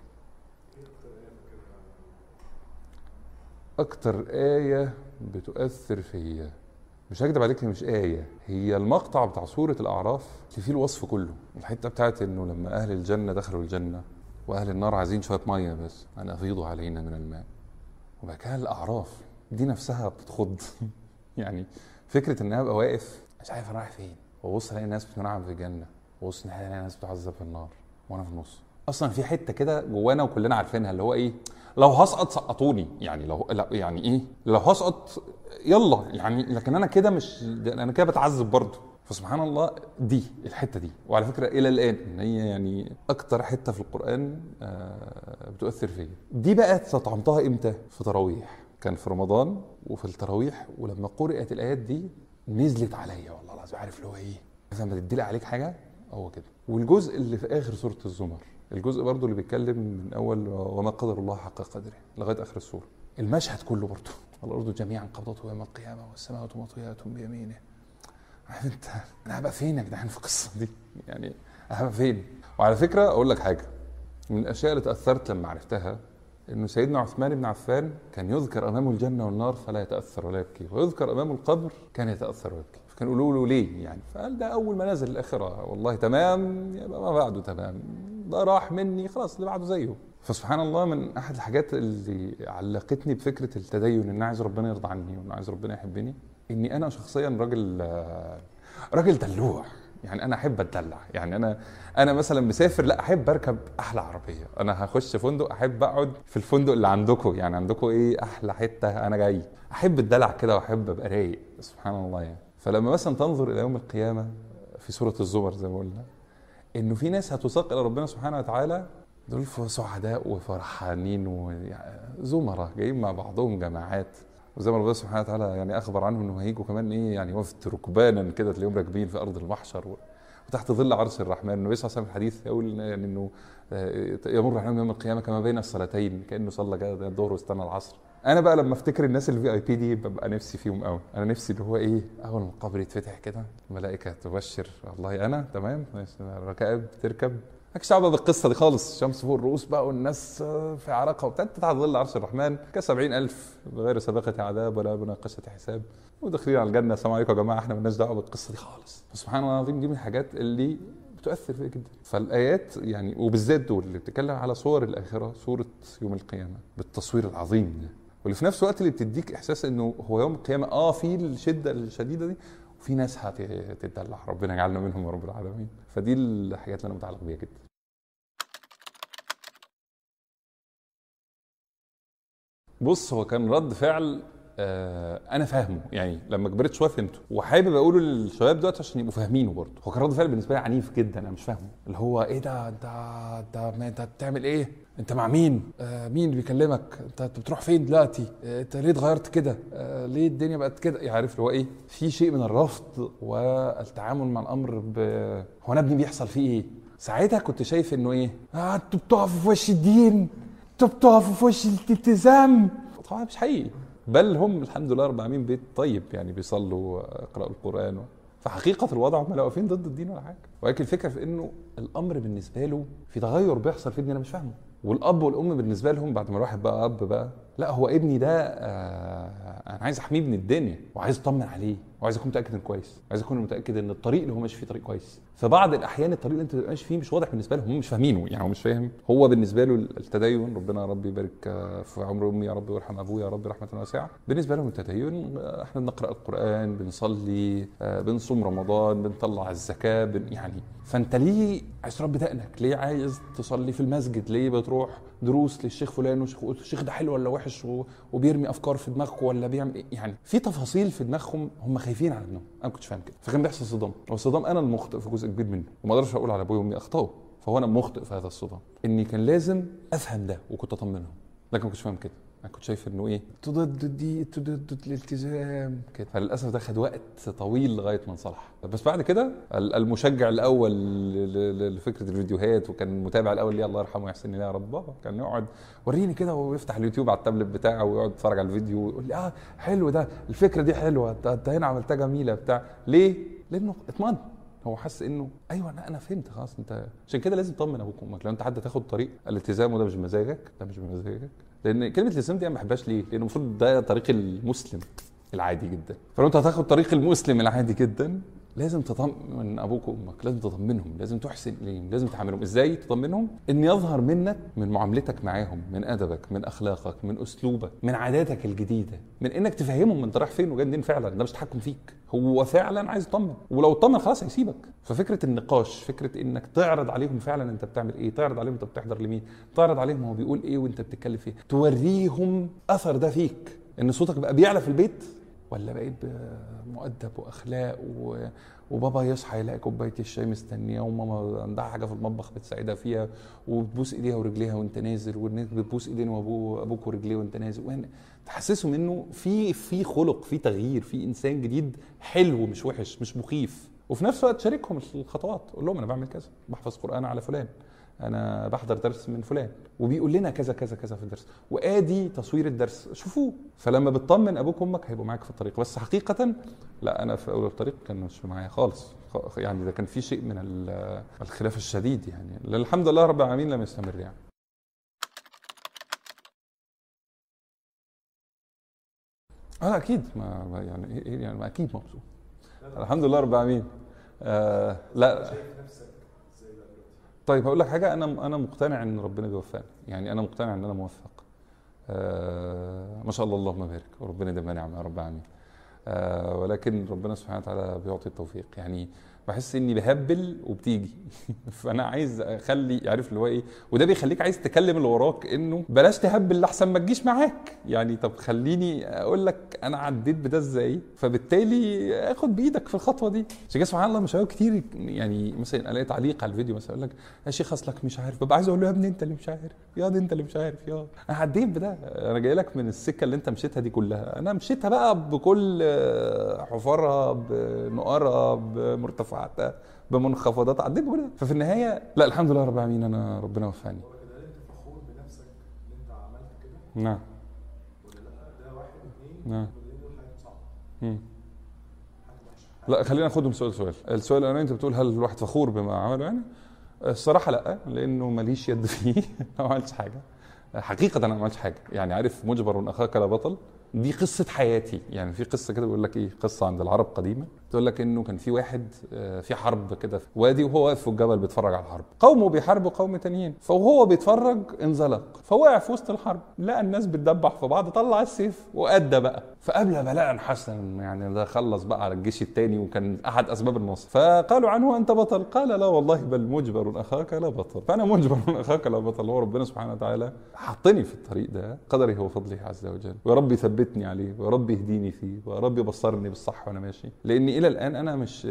أكتر آية بتؤثر فيا مش هكدب عليك هي مش آية هي المقطع بتاع سورة الأعراف اللي فيه الوصف كله. الحتة بتاعت إنه لما أهل الجنة دخلوا الجنة وأهل النار عايزين شوية مية بس أن أفيضوا علينا من الماء. وبعد كده الأعراف دي نفسها بتتخض يعني فكرة إن أنا أبقى واقف مش عارف أنا رايح فين. وأبص ألاقي ناس بتنعم في الجنة وأبص ألاقي ناس بتعذب في النار وأنا في النص. أصلا في حتة كده جوانا وكلنا عارفينها اللي هو إيه لو هسقط سقطوني يعني لو لا يعني إيه لو هسقط يلا يعني لكن أنا كده مش أنا كده بتعذب برضه. فسبحان الله دي الحتة دي. وعلى فكرة إلى الآن إن هي يعني أكتر حتة في القرآن آه، بتؤثر فيا. دي بقى استطعمتها إمتى؟ في تراويح. كان في رمضان وفي التراويح ولما قرأت الآيات دي نزلت عليا والله العظيم. عارف اللي هو إيه؟ لما تدلي عليك حاجة؟ هو كده. والجزء اللي في آخر سورة الزمر. الجزء برضو اللي بيتكلم من أول وما قدر الله حق قدره لغاية آخر السورة. المشهد كله برضو. الأرض جميعا قبضته يوم القيامة والسماوات مطويات بيمينه. عارف أنت أنا هبقى فين يا جدعان في القصة دي؟ يعني هبقى فين؟ وعلى فكرة أقول لك حاجة. من الأشياء اللي تأثرت لما عرفتها إنه سيدنا عثمان بن عفان كان يذكر امامه الجنة والنار فلا يتأثر ولا يبكي ويذكر امامه القبر كان يتأثر ويبكي. فكان يقولوا له ليه يعني؟ فقال ده أول ما نزل الاخره والله تمام يبقى ما بعده تمام. ده راح مني خلاص اللي بعده زيه. فسبحان الله من أحد الحاجات اللي علقتني بفكرة التدين إن أنا عايز ربنا يرضى عني وان عايز ربنا يحبني إني أنا شخصيا راجل راجل دلوع. يعني أنا أحب أتدلع. يعني أنا أنا مثلا مسافر لا أحب أركب أحلى عربية. أنا هخش فندق أحب أقعد في الفندق اللي عندكم. يعني عندكم إيه؟ أحلى حتة أنا جاي. أحب الدلع كده وأحب أبقى رايق. سبحان الله يعني. فلما مثلا تنظر إلى يوم القيامة في سورة الزمر زي ما قلنا إنه في ناس هتساق إلى ربنا سبحانه وتعالى؟ دول سعداء وفرحانين وزمرة جايين مع بعضهم جماعات. وزي ما ربنا سبحانه وتعالى يعني أخبر عنهم إنهم هيجوا كمان إيه يعني وفد ركبانا كده تلاقيهم راكبين في أرض المحشر وتحت ظل عرش الرحمن. النبي صلى الله عليه وسلم الحديث يقول يعني إنه آه، يمر عليهم يوم القيامة كما بين الصلاتين كأنه صلى كده الظهر واستنى العصر. أنا بقى لما افتكر الناس الفي اي بي دي ببقى نفسي فيهم قوي. أنا نفسي اللي هو إيه اول ما القبر يتفتح كده الملائكة تبشر. والله أنا تمام الركائب تركب مالكش دعوة بالقصة دي خالص. الشمس فوق الرؤوس بقى والناس في عرقها وبتاع. تحت ظل عرش الرحمن كسبعين ألف بغير سابقة عذاب ولا مناقشة حساب. وداخلين على الجنة. السلام عليكم يا جماعة. إحنا مالناش دعوة بالقصة دي خالص. سبحان الله العظيم دي من الحاجات اللي بتؤثر فيا جدا. فالآيات يعني وبالذات دول اللي بتتكلم على صور الآخرة صورة يوم القيامة بالتصوير العظيم ده. واللي في نفس الوقت اللي بتديك إحساس إنه هو يوم القيامة آه في الشدة الشديدة دي وفي ناس هتتدلع. ربنا يجعلنا منهم يا رب العالمين. فدي الحاجات اللي أنا متعلق بيها جدا. بص هو كان رد فعل أنا فاهمه. يعني لما كبرت شوية فهمته. وحابب اقوله للشباب دلوقتي عشان يبقوا فاهمينه برضه. هو كان رد فعل بالنسبة لي عنيف جدا. أنا مش فاهمه. اللي هو إيه ده؟ انت انت ما أنت بتعمل إيه؟ أنت مع مين؟ آه مين بيكلمك؟ أنت بتروح فين دلوقتي؟ آه أنت ليه اتغيرت كده؟ آه ليه الدنيا بقت كده؟ يعني عارف اللي هو إيه؟ في شيء من الرفض والتعامل مع الأمر ب هو أنا ابني بيحصل فيه إيه؟ ساعتها كنت شايف إنه إيه؟ آه أنتوا بتقفوا في وش الدين. أنتوا بتقفوا في وش الالتزام. طبعا مش حقيقي. بل هم الحمد لله رب العالمين بيت طيب يعني بيصلوا يقرأوا القرآن و... فحقيقة الوضع هم لا واقفين ضد الدين ولا حاجة. ولكن الفكرة في إنه الأمر بالنسبة له في تغير بيحصل في الدين أنا مش فاهمه. والأب والأم بالنسبة لهم بعد ما الواحد بقى أب بقى لا هو ابني ده آه أنا عايز أحميه من الدنيا وعايز أطمن عليه. وعايز أكون متأكد إنه كويس عايز أكون متأكد إن الطريق اللي هو ماشي فيه طريق كويس. فبعض الأحيان الطريق اللي أنت ماشي فيه مش واضح بالنسبة لهم هم مش فاهمينه يعني هو مش فاهم. هو بالنسبة له التدين ربنا يا رب يبارك في عمر أمي يا رب ويرحم أبويا يا رب رحمة واسعة. بالنسبة لهم التدين إحنا بنقرأ القرآن بنصلي آه، بنصوم رمضان بنطلع الزكاة بن يعني. فأنت ليه عايز تربي دقنك؟ ليه عايز تصلي في المسجد؟ ليه بتروح دروس للشيخ فلان والشيخ الشيخ ده حلو ولا وحش وبيرمي أفكار في دماغكم ولا بيعمل إيه؟ يعني في تفاصيل في دماغهم هم خايفين على ابنهم أنا ما كنتش فاهم كده. فكان بيحصل صدام. هو الصدام أنا المخطئ في جزء كبير منه. وما أقدرش أقول على أبويا وأمي أخطأوا. فهو أنا مخطئ في هذا الصدام. إني كان لازم أفهم ده وكنت أطمنهم. لكن ما كنتش فاهم كده. أنا كنت شايف إنه إيه؟ تضد الدين تضد الالتزام. كده فللأسف ده خد وقت طويل لغاية ما انصلح. بس بعد كده ال- المشجع الأول لفكرة الفيديوهات وكان المتابع الأول ليه الله يرحمه ويحسن لي يا رب. بابا كان يقعد وريني كده وهو يفتح اليوتيوب على التابلت بتاعه ويقعد يتفرج على الفيديو ويقول لي آه حلو ده الفكرة دي حلوة ده انت هنا عملتها جميلة بتاع. ليه؟ لأنه اطمن. هو حس إنه أيوه أنا أنا فهمت خلاص أنت عشان كده لازم تطمن أبوك وأمك. لو أنت حد تاخد طريق الالتزام وده مش بمزاجك ده مش بمزاجك. لأن كلمة الالتزام دي أنا ما بحبهاش ليه؟ لأن المفروض ده طريق المسلم العادي جدا فلو أنت هتاخد طريق المسلم العادي جدا لازم تطمن أبوك وأمك لازم تطمنهم لازم تحسن إليهم لازم تعاملهم إزاي تطمنهم إن يظهر منك من معاملتك معاهم من أدبك من أخلاقك من أسلوبك من عاداتك الجديدة من إنك تفهمهم انت رايح فين وجاي منين فعلا ده مش تحكم فيك. هو فعلا عايز يطمن. ولو اطمن خلاص هيسيبك. ففكرة النقاش فكرة إنك تعرض عليهم فعلا أنت بتعمل إيه تعرض عليهم أنت بتحضر لمين تعرض عليهم هو بيقول إيه وأنت بتتكلم فيه توريهم أثر ده فيك. إن صوتك بقى بيعلى في البيت ولا بقيت مؤدب وأخلاق و... وبابا يصحى يلاقي كوباية الشاي مستنية وماما عندها حاجة في المطبخ بتساعدها فيها وبتبوس إيديها ورجليها وأنت نازل والناس بتبوس إيدين وابوه أبوك ورجليه وأنت نازل وين تحسسهم إنه في في خلق في تغيير في إنسان جديد حلو مش وحش مش مخيف. وفي نفس الوقت شاركهم الخطوات قول لهم أنا بعمل كذا بحفظ قرآن على فلان. أنا بحضر درس من فلان وبيقول لنا كذا كذا كذا في الدرس. وآدي تصوير الدرس. شوفوه فلما بتطمن أبوك وأمك هيبقوا معاك في الطريق. بس حقيقة لا أنا في أول الطريق كان مش معايا خالص. يعني ده كان في شيء من الخلاف الشديد يعني. الحمد لله رب العالمين لم يستمر يعني. آه أكيد ما يعني إيه يعني ما أكيد مبسوط. الحمد لله رب العالمين. آه لا. طيب هقول لك حاجة. أنا أنا مقتنع إن ربنا بيوفقني. يعني أنا مقتنع إن أنا موفق. آه ما شاء الله اللهم بارك. وربنا يديمها نعمة يا رب العالمين. آه ولكن ربنا سبحانه وتعالى بيعطي التوفيق. يعني بحس إني بهبل وبتيجي. فأنا عايز أخلي عارف اللي هو إيه؟ وده بيخليك عايز تكلم اللي وراك إنه بلاش تهبل لحسن ما تجيش معاك. يعني طب خليني أقول لك أنا عديت بده إزاي؟ فبالتالي آخد بإيدك في الخطوة دي. عشان سبحان الله مشاوير كتير. يعني مثلا ألاقي تعليق على الفيديو مثلا يقول لك يا شيخ أصلك مش عارف. ببقى عايز أقول له يا ابني أنت اللي مش عارف. يا دي انت اللي مش عارف يا. أنا عديت بده. أنا جاي لك من السكة اللي انت مشيتها دي كلها. أنا مشيتها بقى بكل حفرها بنقرها بمرتفعاتها بمنخفضات. عديت بكل ففي النهاية لا الحمد لله رب العالمين أنا ربنا وفقني. انت فخور بنفسك ان انت عملت كده؟ نعم. ولا لا؟ ده واحد اثنين نعم. صعبة؟ لا خلينا ناخدهم سؤال سؤال. السؤال الأولاني انت بتقول هل الواحد فخور بما عمله يعني؟ الصراحة لأ لأنه ماليش يد فيه. ما عملتش حاجة. حقيقة أنا ما عملتش حاجة. يعني عارف مجبر أخاك لا بطل؟ دي قصة حياتي. يعني في قصة كده بيقول لك إيه؟ قصة عند العرب قديمة. تقول لك إنه كان في واحد في حرب كده في وادي وهو واقف في الجبل بيتفرج على الحرب. قومه بيحاربوا قوم تانيين. فوهو بيتفرج انزلق. فوقع في وسط الحرب. لقى الناس بتدبح في بعض طلع السيف وأدى بقى. فقبل بلاء حسن يعني ده خلص بقى على الجيش الثاني وكان أحد أسباب النصر. فقالوا عنه أنت بطل؟ قال لا والله بل مجبر أخاك لا بطل. فأنا مجبر أخاك لا بطل. هو ربنا سبحانه وتعالى حطني في الطريق ده قدري هو فضله عز وجل. ويا رب يثبتني عليه ويا رب يهديني فيه ويا رب يبصرني بالصح وأنا ماشي. لأني إلى الآن أنا مش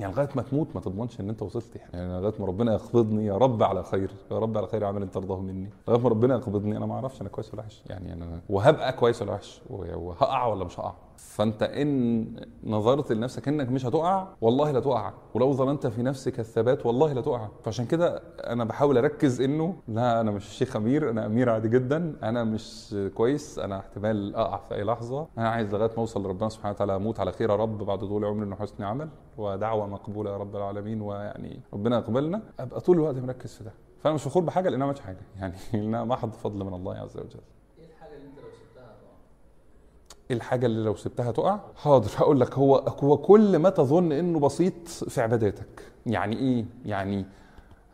يعني لغاية ما تموت ما تضمنش إن أنت وصلت يعني لغاية ما ربنا يقبضني يا رب على خير يا رب على خير عمل ترضاه مني. لغاية ما ربنا يقبضني أنا ما أعرفش أنا كويس ولا وحش يعني أنا وهبقى كويس ولا وحش وهقع ولا مش هقع. فانت إن نظرت لنفسك إنك مش هتقع والله لا تقع. ولو ظننت في نفسك الثبات والله لا تقع. فعشان كده أنا بحاول أركز إنه لا أنا مش شيخ أمير أنا أمير عادي جدا. أنا مش كويس أنا احتمال أقع في أي لحظة. أنا عايز لغاية ما أوصل لربنا سبحانه وتعالى أموت على خير يا رب بعد طول عمري إنه حسن عمل ودعوة مقبولة يا رب العالمين ويعني ربنا يقبلنا. أبقى طول الوقت مركز في ده. فأنا مش فخور بحاجة لأن أنا ما حاجة. يعني لأنها محض فضل من الله عز وجل إيه الحاجة اللي انت لو سبتها هتقع؟ إيه الحاجة اللي لو سبتها تقع؟ حاضر هقول لك هو هو كل ما تظن إنه بسيط في عباداتك، يعني إيه؟ يعني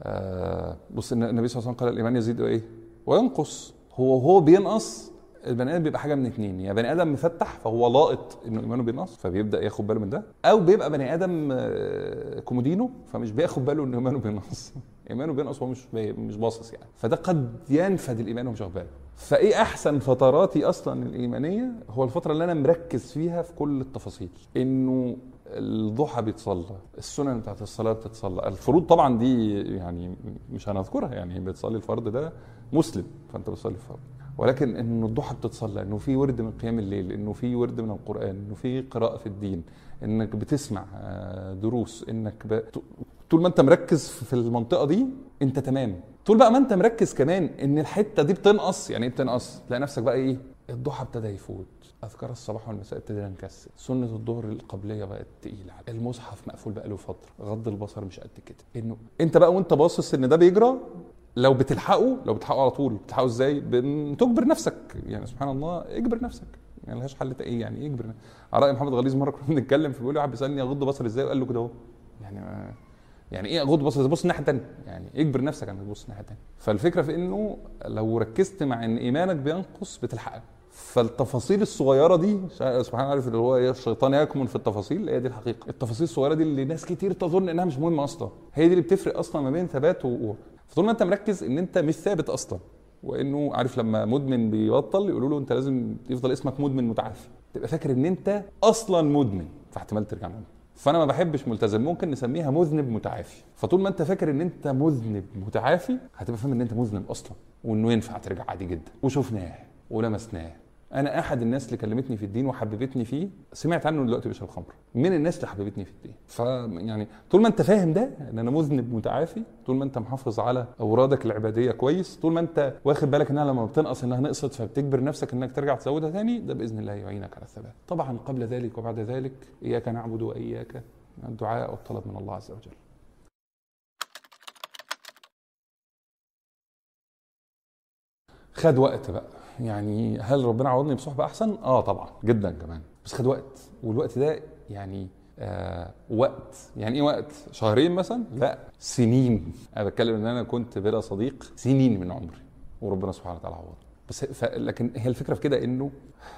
آه بص النبي صلى الله عليه وسلم قال الإيمان يزيد وايه؟ وينقص، هو هو بينقص البني آدم بيبقى حاجة من اتنين يا بني آدم مفتح فهو لاقط إنه إيمانه بينقص فبيبدأ ياخد باله من ده أو بيبقى بني آدم آه، كومودينو فمش بياخد باله إن إيمانه بينقص. إيمانه بينقص وهو مش مش باصص يعني. فده قد ينفد الإيمان ومش واخد باله. فإيه أحسن فتراتي أصلا الإيمانية؟ هو الفترة اللي أنا مركز فيها في كل التفاصيل إنه الضحى بيتصلى السنن بتاعت الصلاة بتتصلى. الفروض طبعا دي يعني مش هنذكرها يعني بتصلي الفرض ده مسلم فأنت بتصلي الفرض ولكن إنه الضحى بتتصلى إنه في ورد من قيام الليل إنه في ورد من القرآن إنه في قراءة في الدين إنك بتسمع آه، دروس إنك ب... طول ما أنت مركز في المنطقة دي أنت تمام. طول بقى ما أنت مركز كمان إن الحتة دي بتنقص يعني إيه بتنقص؟ تلاقي نفسك بقى إيه؟ الضحى ابتدى يفوت. أذكار الصباح والمساء ابتدينا نكسل سنة الظهر القبلية بقت تقيلة. المصحف مقفول بقى له فترة. غض البصر مش قد كده. إنه أنت بقى وأنت باصص إن ده بيجرى لو بتلحقه لو بتلحقه على طول بتلحقه إزاي؟ بتجبر نفسك. يعني سبحان الله اجبر نفسك. يعني ملهاش حل إيه يعني اجبر نفسك. على رأي محمد غليظ مرة كنا بنتكلم فبيقول لي واحد بيسألني اغض بصري إزاي؟ وقال له كده أهو. يعني يعني إيه اغض بصري؟ بص الناحيه الثانية يعني اجبر نفسك إنك تبص الناحيه الثانية فالفكرة في إنه لو ركزت مع إن إيمانك بينقص بتلحقك فالتفاصيل الصغيرة دي سبحان عارف اللي هو إيه؟ الشيطان يكمن في التفاصيل. هي دي الحقيقة. التفاصيل الصغيرة دي اللي ناس كتير تظن إنها مش مهمة أصلا. هي دي اللي بتفرق أصلا ما بين ثبات ووقوع فطول ما انت مركز ان انت مش ثابت أصلا وانه عارف لما مدمن بيبطل يقولوا له انت لازم يفضل اسمك مدمن متعافي. تبقى فاكر ان انت أصلا مدمن فاحتمال ترجع مدمن فأنا ما بحبش ملتزم ممكن نسميها مذنب متعافي. فطول ما انت فاكر ان انت مذنب متعافي هتبقى فاهم ان انت مذنب أصلا وانه ينفع ترجع عادي جدا. وشفناه ولمسناه أنا احد الناس اللي كلمتني في الدين وحببتني فيه سمعت عنه دلوقتي بيشرب خمر من الناس اللي حببتني في الدين؟ ف يعني طول ما انت فاهم ده ان أنا مذنب متعافي طول ما انت محافظ على اورادك العبادية كويس طول ما انت واخد بالك انها لما بتنقص انها نقصت فبتجبر نفسك انك ترجع تزودها تاني ده بإذن الله يعينك على الثبات. طبعا قبل ذلك وبعد ذلك إياك نعبد وإياك الدعاء والطلب من الله عز وجل. خد وقت بقى. يعني هل ربنا عوضني بصحبة أحسن؟ آه طبعا جدا كمان. بس خد وقت والوقت ده يعني آه وقت. يعني إيه وقت؟ شهرين مثلا؟ لا سنين. أنا بتكلم إن أنا كنت بلا صديق سنين من عمري وربنا سبحانه وتعالى عوضني. بس ف... لكن هي الفكرة في كده إنه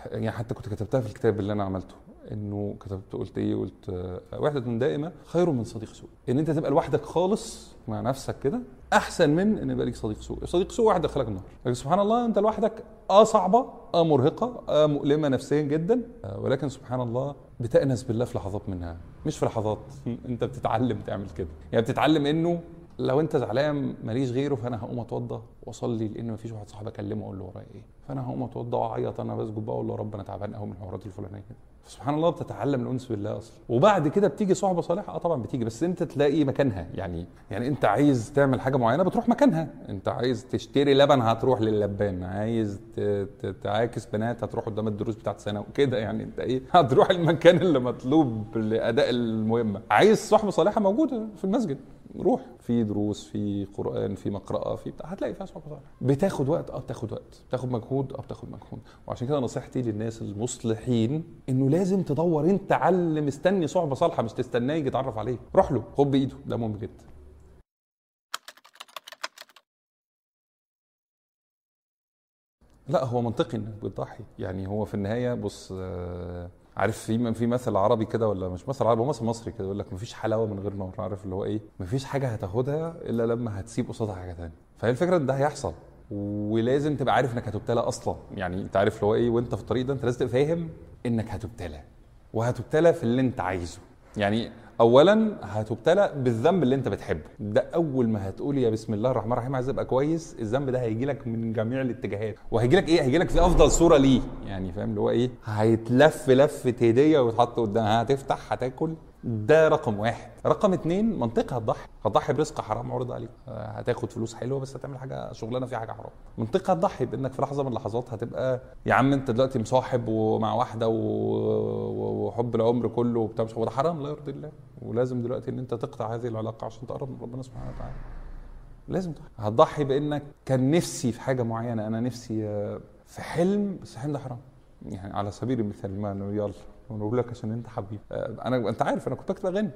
يعني حتى كنت كتبتها في الكتاب اللي أنا عملته. إنه كتبت قلت إيه قلت آه، وحدة دائمة خير من صديق سوء. إن أنت تبقى لوحدك خالص مع نفسك كده أحسن من إن يبقى ليك صديق سوء. صديق سوء واحد دخلك النار. لكن سبحان الله أنت لوحدك آه صعبة آه مرهقة آه مؤلمة نفسيا جدا آه ولكن سبحان الله بتأنس بالله في لحظات منها مش في لحظات. أنت بتتعلم تعمل كده. يعني بتتعلم إنه لو انت زعلان ماليش غيره فأنا هقوم أتوضى وأصلي لأن مفيش واحد صاحبي أكلمه أقول له ورايا إيه. فأنا هقوم أتوضى وأعيط أنا بسجد بقى أقول له رب أنا تعبان قوي من الحوارات الفلانية سبحان الله بتتعلم الأنس بالله أصلا. وبعد كده بتيجي صحبة صالحة؟ آه طبعا بتيجي بس أنت تلاقي مكانها. يعني يعني أنت عايز تعمل حاجة معينة بتروح مكانها. أنت عايز تشتري لبن هتروح لللبان عايز تعاكس بنات هتروح قدام الدروس بتاعت ثانوي كده يعني أنت إيه؟ هتروح المكان اللي مطلوب لأداء المهمة. عايز صحبة صالحة موجودة في المسجد. روح في دروس في قرآن في مقرأة في بتاع. هتلاقي فيها صالحة. بتاخد وقت آه بتاخد وقت. بتاخد مجهود آه بتاخد مجهود. وعشان كده نصيحتي للناس المصلحين إنه لازم تدور. انت على اللي مستني صحبة صالحة مش تستناه يجي يتعرف عليه روح له خد بإيده. ده مهم جدا. لا هو منطقي إنك بتضحي. يعني هو في النهاية بص آه، عارف في في مثل عربي كده ولا مش مثل عربي هو مثل مصري كده يقول لك مفيش حلاوة من غير نار عارف اللي هو إيه؟ مفيش حاجة هتاخدها إلا لما هتسيب قصادها حاجة ثانية فهي الفكرة إن ده هيحصل ولازم تبقى عارف إنك هتبتلى أصلا. يعني أنت عارف اللي هو إيه؟ وأنت في الطريق ده أنت لازم تبقى فاهم إنك هتبتلى وهتبتلى في اللي أنت عايزه. يعني اولا هتبتلى بالذنب اللي أنت بتحبه. ده أول ما هتقول يا بسم الله الرحمن الرحيم عايز أبقى كويس الذنب ده هيجي لك من جميع الاتجاهات. وهيجي لك إيه؟ هيجي لك في أفضل صورة ليه. يعني فاهم؟ اللي هو إيه؟ هيتلف لفة هدية ويتحط قدامها. هتفتح هتاكل. ده رقم واحد. رقم اتنين منطقة هتضحي هتضحي برزق حرام عرض عليك. آه، هتاخد فلوس حلوة بس هتعمل حاجة شغلانة فيها حاجة حرام. منطقة هتضحي بإنك في لحظة من اللحظات هتبقى يا عم أنت دلوقتي مصاحب ومع واحدة و... وحب العمر كله وبتاع مش هو ده حرام؟ لا يرضي الله. ولازم دلوقتي إن أنت تقطع هذه العلاقة عشان تقرب من ربنا سبحانه وتعالى. لازم تضحي هتضحي بإنك كان نفسي في حاجة معينة. أنا نفسي آه، في حلم بس الحلم ده حرام. يعني على سبيل المثال ما يلا. ونقول لك عشان انت حبيبي آه، أنا انت عارف أنا كنت بكتب أغاني.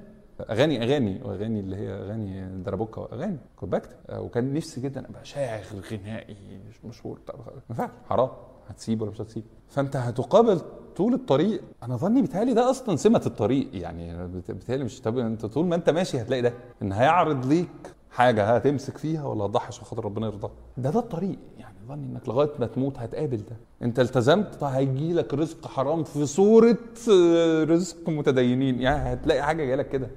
أغاني أغاني واغاني اللي هي أغاني دربوكا وأغاني. كنت بكتب آه، وكان نفسي جدا أبقى شاعر غنائي مش مشهور. ما ينفعش حرام. هتسيب ولا مش هتسيب؟ فأنت هتقابل طول الطريق. أنا ظني بيتهيألي ده أصلا سمة الطريق. يعني بيتهيألي مش طب أنت طول ما أنت ماشي هتلاقي ده. إن هيعرض ليك حاجة هتمسك فيها ولا هتضحي عشان خاطر ربنا يرضى ده ده الطريق. ظني إنك لغاية ما تموت هتقابل ده. أنت التزمت؟ فهيجي لك رزق حرام في صورة آه، رزق متدينين. يعني هتلاقي حاجة جاية لك كده.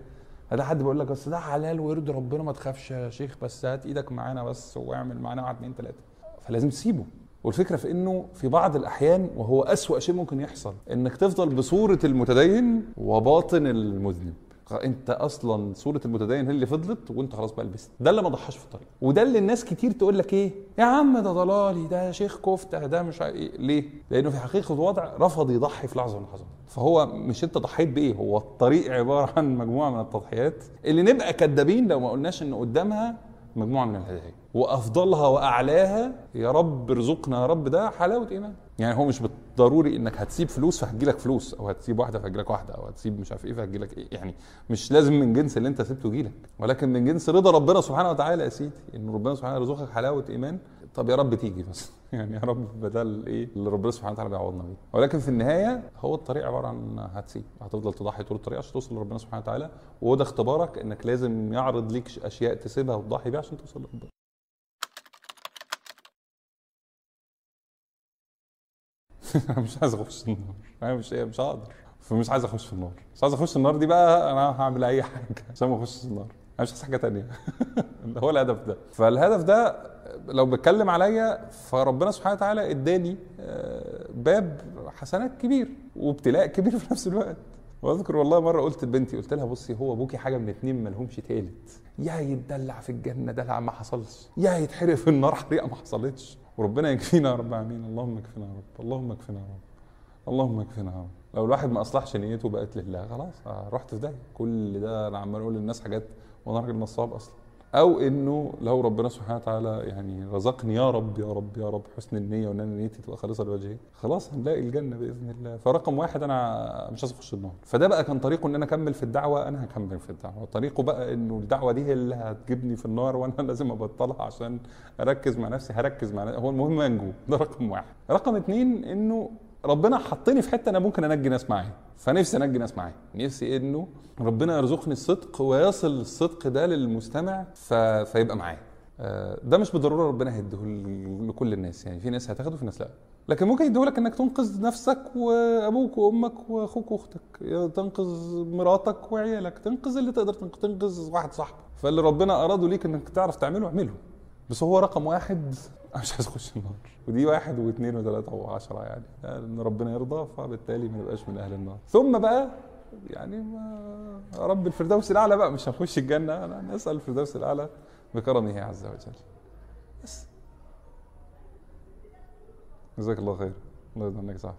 هذا حد بيقول لك بس ده حلال ويرضي ربنا ما تخافش يا شيخ بس هات إيدك معانا بس واعمل معانا واحد اتنين تلاتة. فلازم تسيبه. والفكرة في إنه في بعض الأحيان وهو أسوأ شيء ممكن يحصل إنك تفضل بصورة المتدين وباطن المذنب. انت أصلا صورة المتدين هي اللي فضلت وانت خلاص بقى لبست. ده اللي ما ضحاش في الطريق. وده اللي الناس كتير تقول لك إيه؟ يا عم ده ضلالي ده شيخ كفتة ده مش عارف إيه. ليه؟ لأنه في حقيقة الوضع رفض يضحي في لحظة من اللحظات. فهو مش أنت ضحيت بإيه؟ هو الطريق عبارة عن مجموعة من التضحيات اللي نبقى كدابين لو ما قلناش إن قدامها مجموعة من الهدايا. وأفضلها وأعلاها يا رب ارزقنا يا رب ده حلاوة إيمان. يعني هو مش بالضروري إنك هتسيب فلوس فهتجيلك فلوس أو هتسيب واحدة فهتجيلك واحدة أو هتسيب مش عارف إيه فهتجيلك إيه. يعني مش لازم من جنس اللي أنت سبته يجيلك. ولكن من جنس رضا ربنا سبحانه وتعالى يا سيدي إن ربنا سبحانه يرزقك حلاوة إيمان. طب يا رب تيجي بس. يعني يا رب بدل إيه اللي ربنا سبحانه وتعالى بيعوضنا بيه. ولكن في النهاية هو الطريق عبارة عن هتسيب. هتفضل تضحي طول الطريق عشان توصل لربنا سبحانه وتعالى. وده اختبارك إنك لازم يعرض ليك أشياء تسيبها وتضحي بيها عشان توصل لربنا. مش عايز اخش النار. أنا مش مش هقدر. فمش عايز اخش في النار. مش عايز اخش النار دي بقى أنا هعمل أي حاجة عشان ما اخشش النار. أنا مش عايز حاجة تانية. هو الهدف ده. فالهدف ده لو بتكلم عليا فربنا سبحانه وتعالى اداني آه، باب حسنات كبير وابتلاء كبير في نفس الوقت. واذكر والله مرة قلت لبنتي قلت لها بصي هو أبوكي حاجة من اتنين مالهمش تالت. يا يتدلع في الجنة دلع ما حصلش. يا يتحرق في النار حريقة ما حصلتش. وربنا يكفينا يا رب العالمين اللهم اكفنا يا رب اللهم اكفنا يا رب اللهم اكفنا يا رب. لو الواحد ما أصلحش نيته بقت لله خلاص آه، رحت في داهية. كل ده أنا عمال أقول للناس حاجات وأنا راجل نصاب أصلا. أو إنه لو ربنا سبحانه وتعالى يعني رزقني يا رب يا رب يا رب حسن النية وإن أنا نيتي تبقى خالصة لوجهه خلاص هنلاقي الجنة بإذن الله. فرقم واحد أنا مش عايز أخش النار فده بقى كان طريقه إن أنا أكمل في الدعوة أنا هكمل في الدعوة. طريقه بقى إنه الدعوة دي هي اللي هتجيبني في النار وأنا لازم أبطلها عشان أركز مع نفسي هركز مع نفسي. هو المهم انجو ده رقم واحد. رقم اتنين إنه ربنا حطني في حتة أنا ممكن أنجي ناس معايا. فنفسي أنجي ناس معايا. نفسي إنه ربنا يرزقني الصدق ويصل الصدق ده للمستمع ف... فيبقى معايا. آه، ده مش بالضرورة ربنا هيديه لكل الناس. يعني في ناس هتاخده وفي ناس لا. لكن ممكن يديهولك إنك تنقذ نفسك وأبوك وأمك وأخوك وأختك. تنقذ مراتك وعيالك. تنقذ اللي تقدر تنقذ واحد صاحبك. فاللي ربنا أراده ليك إنك تعرف تعمله اعمله. بس هو رقم واحد أنا مش عايز أخش النار. ودي واحد واثنين وثلاثة وعشرة يعني. إن ربنا يرضى فبالتالي ما نبقاش من أهل النار. ثم بقى يعني ما رب الفردوس الأعلى بقى. مش هنخش الجنة. أنا نسأل الفردوس الأعلى بكرمه عز وجل. بس. جزاك الله خير. الله يرضى عنك صاحبي.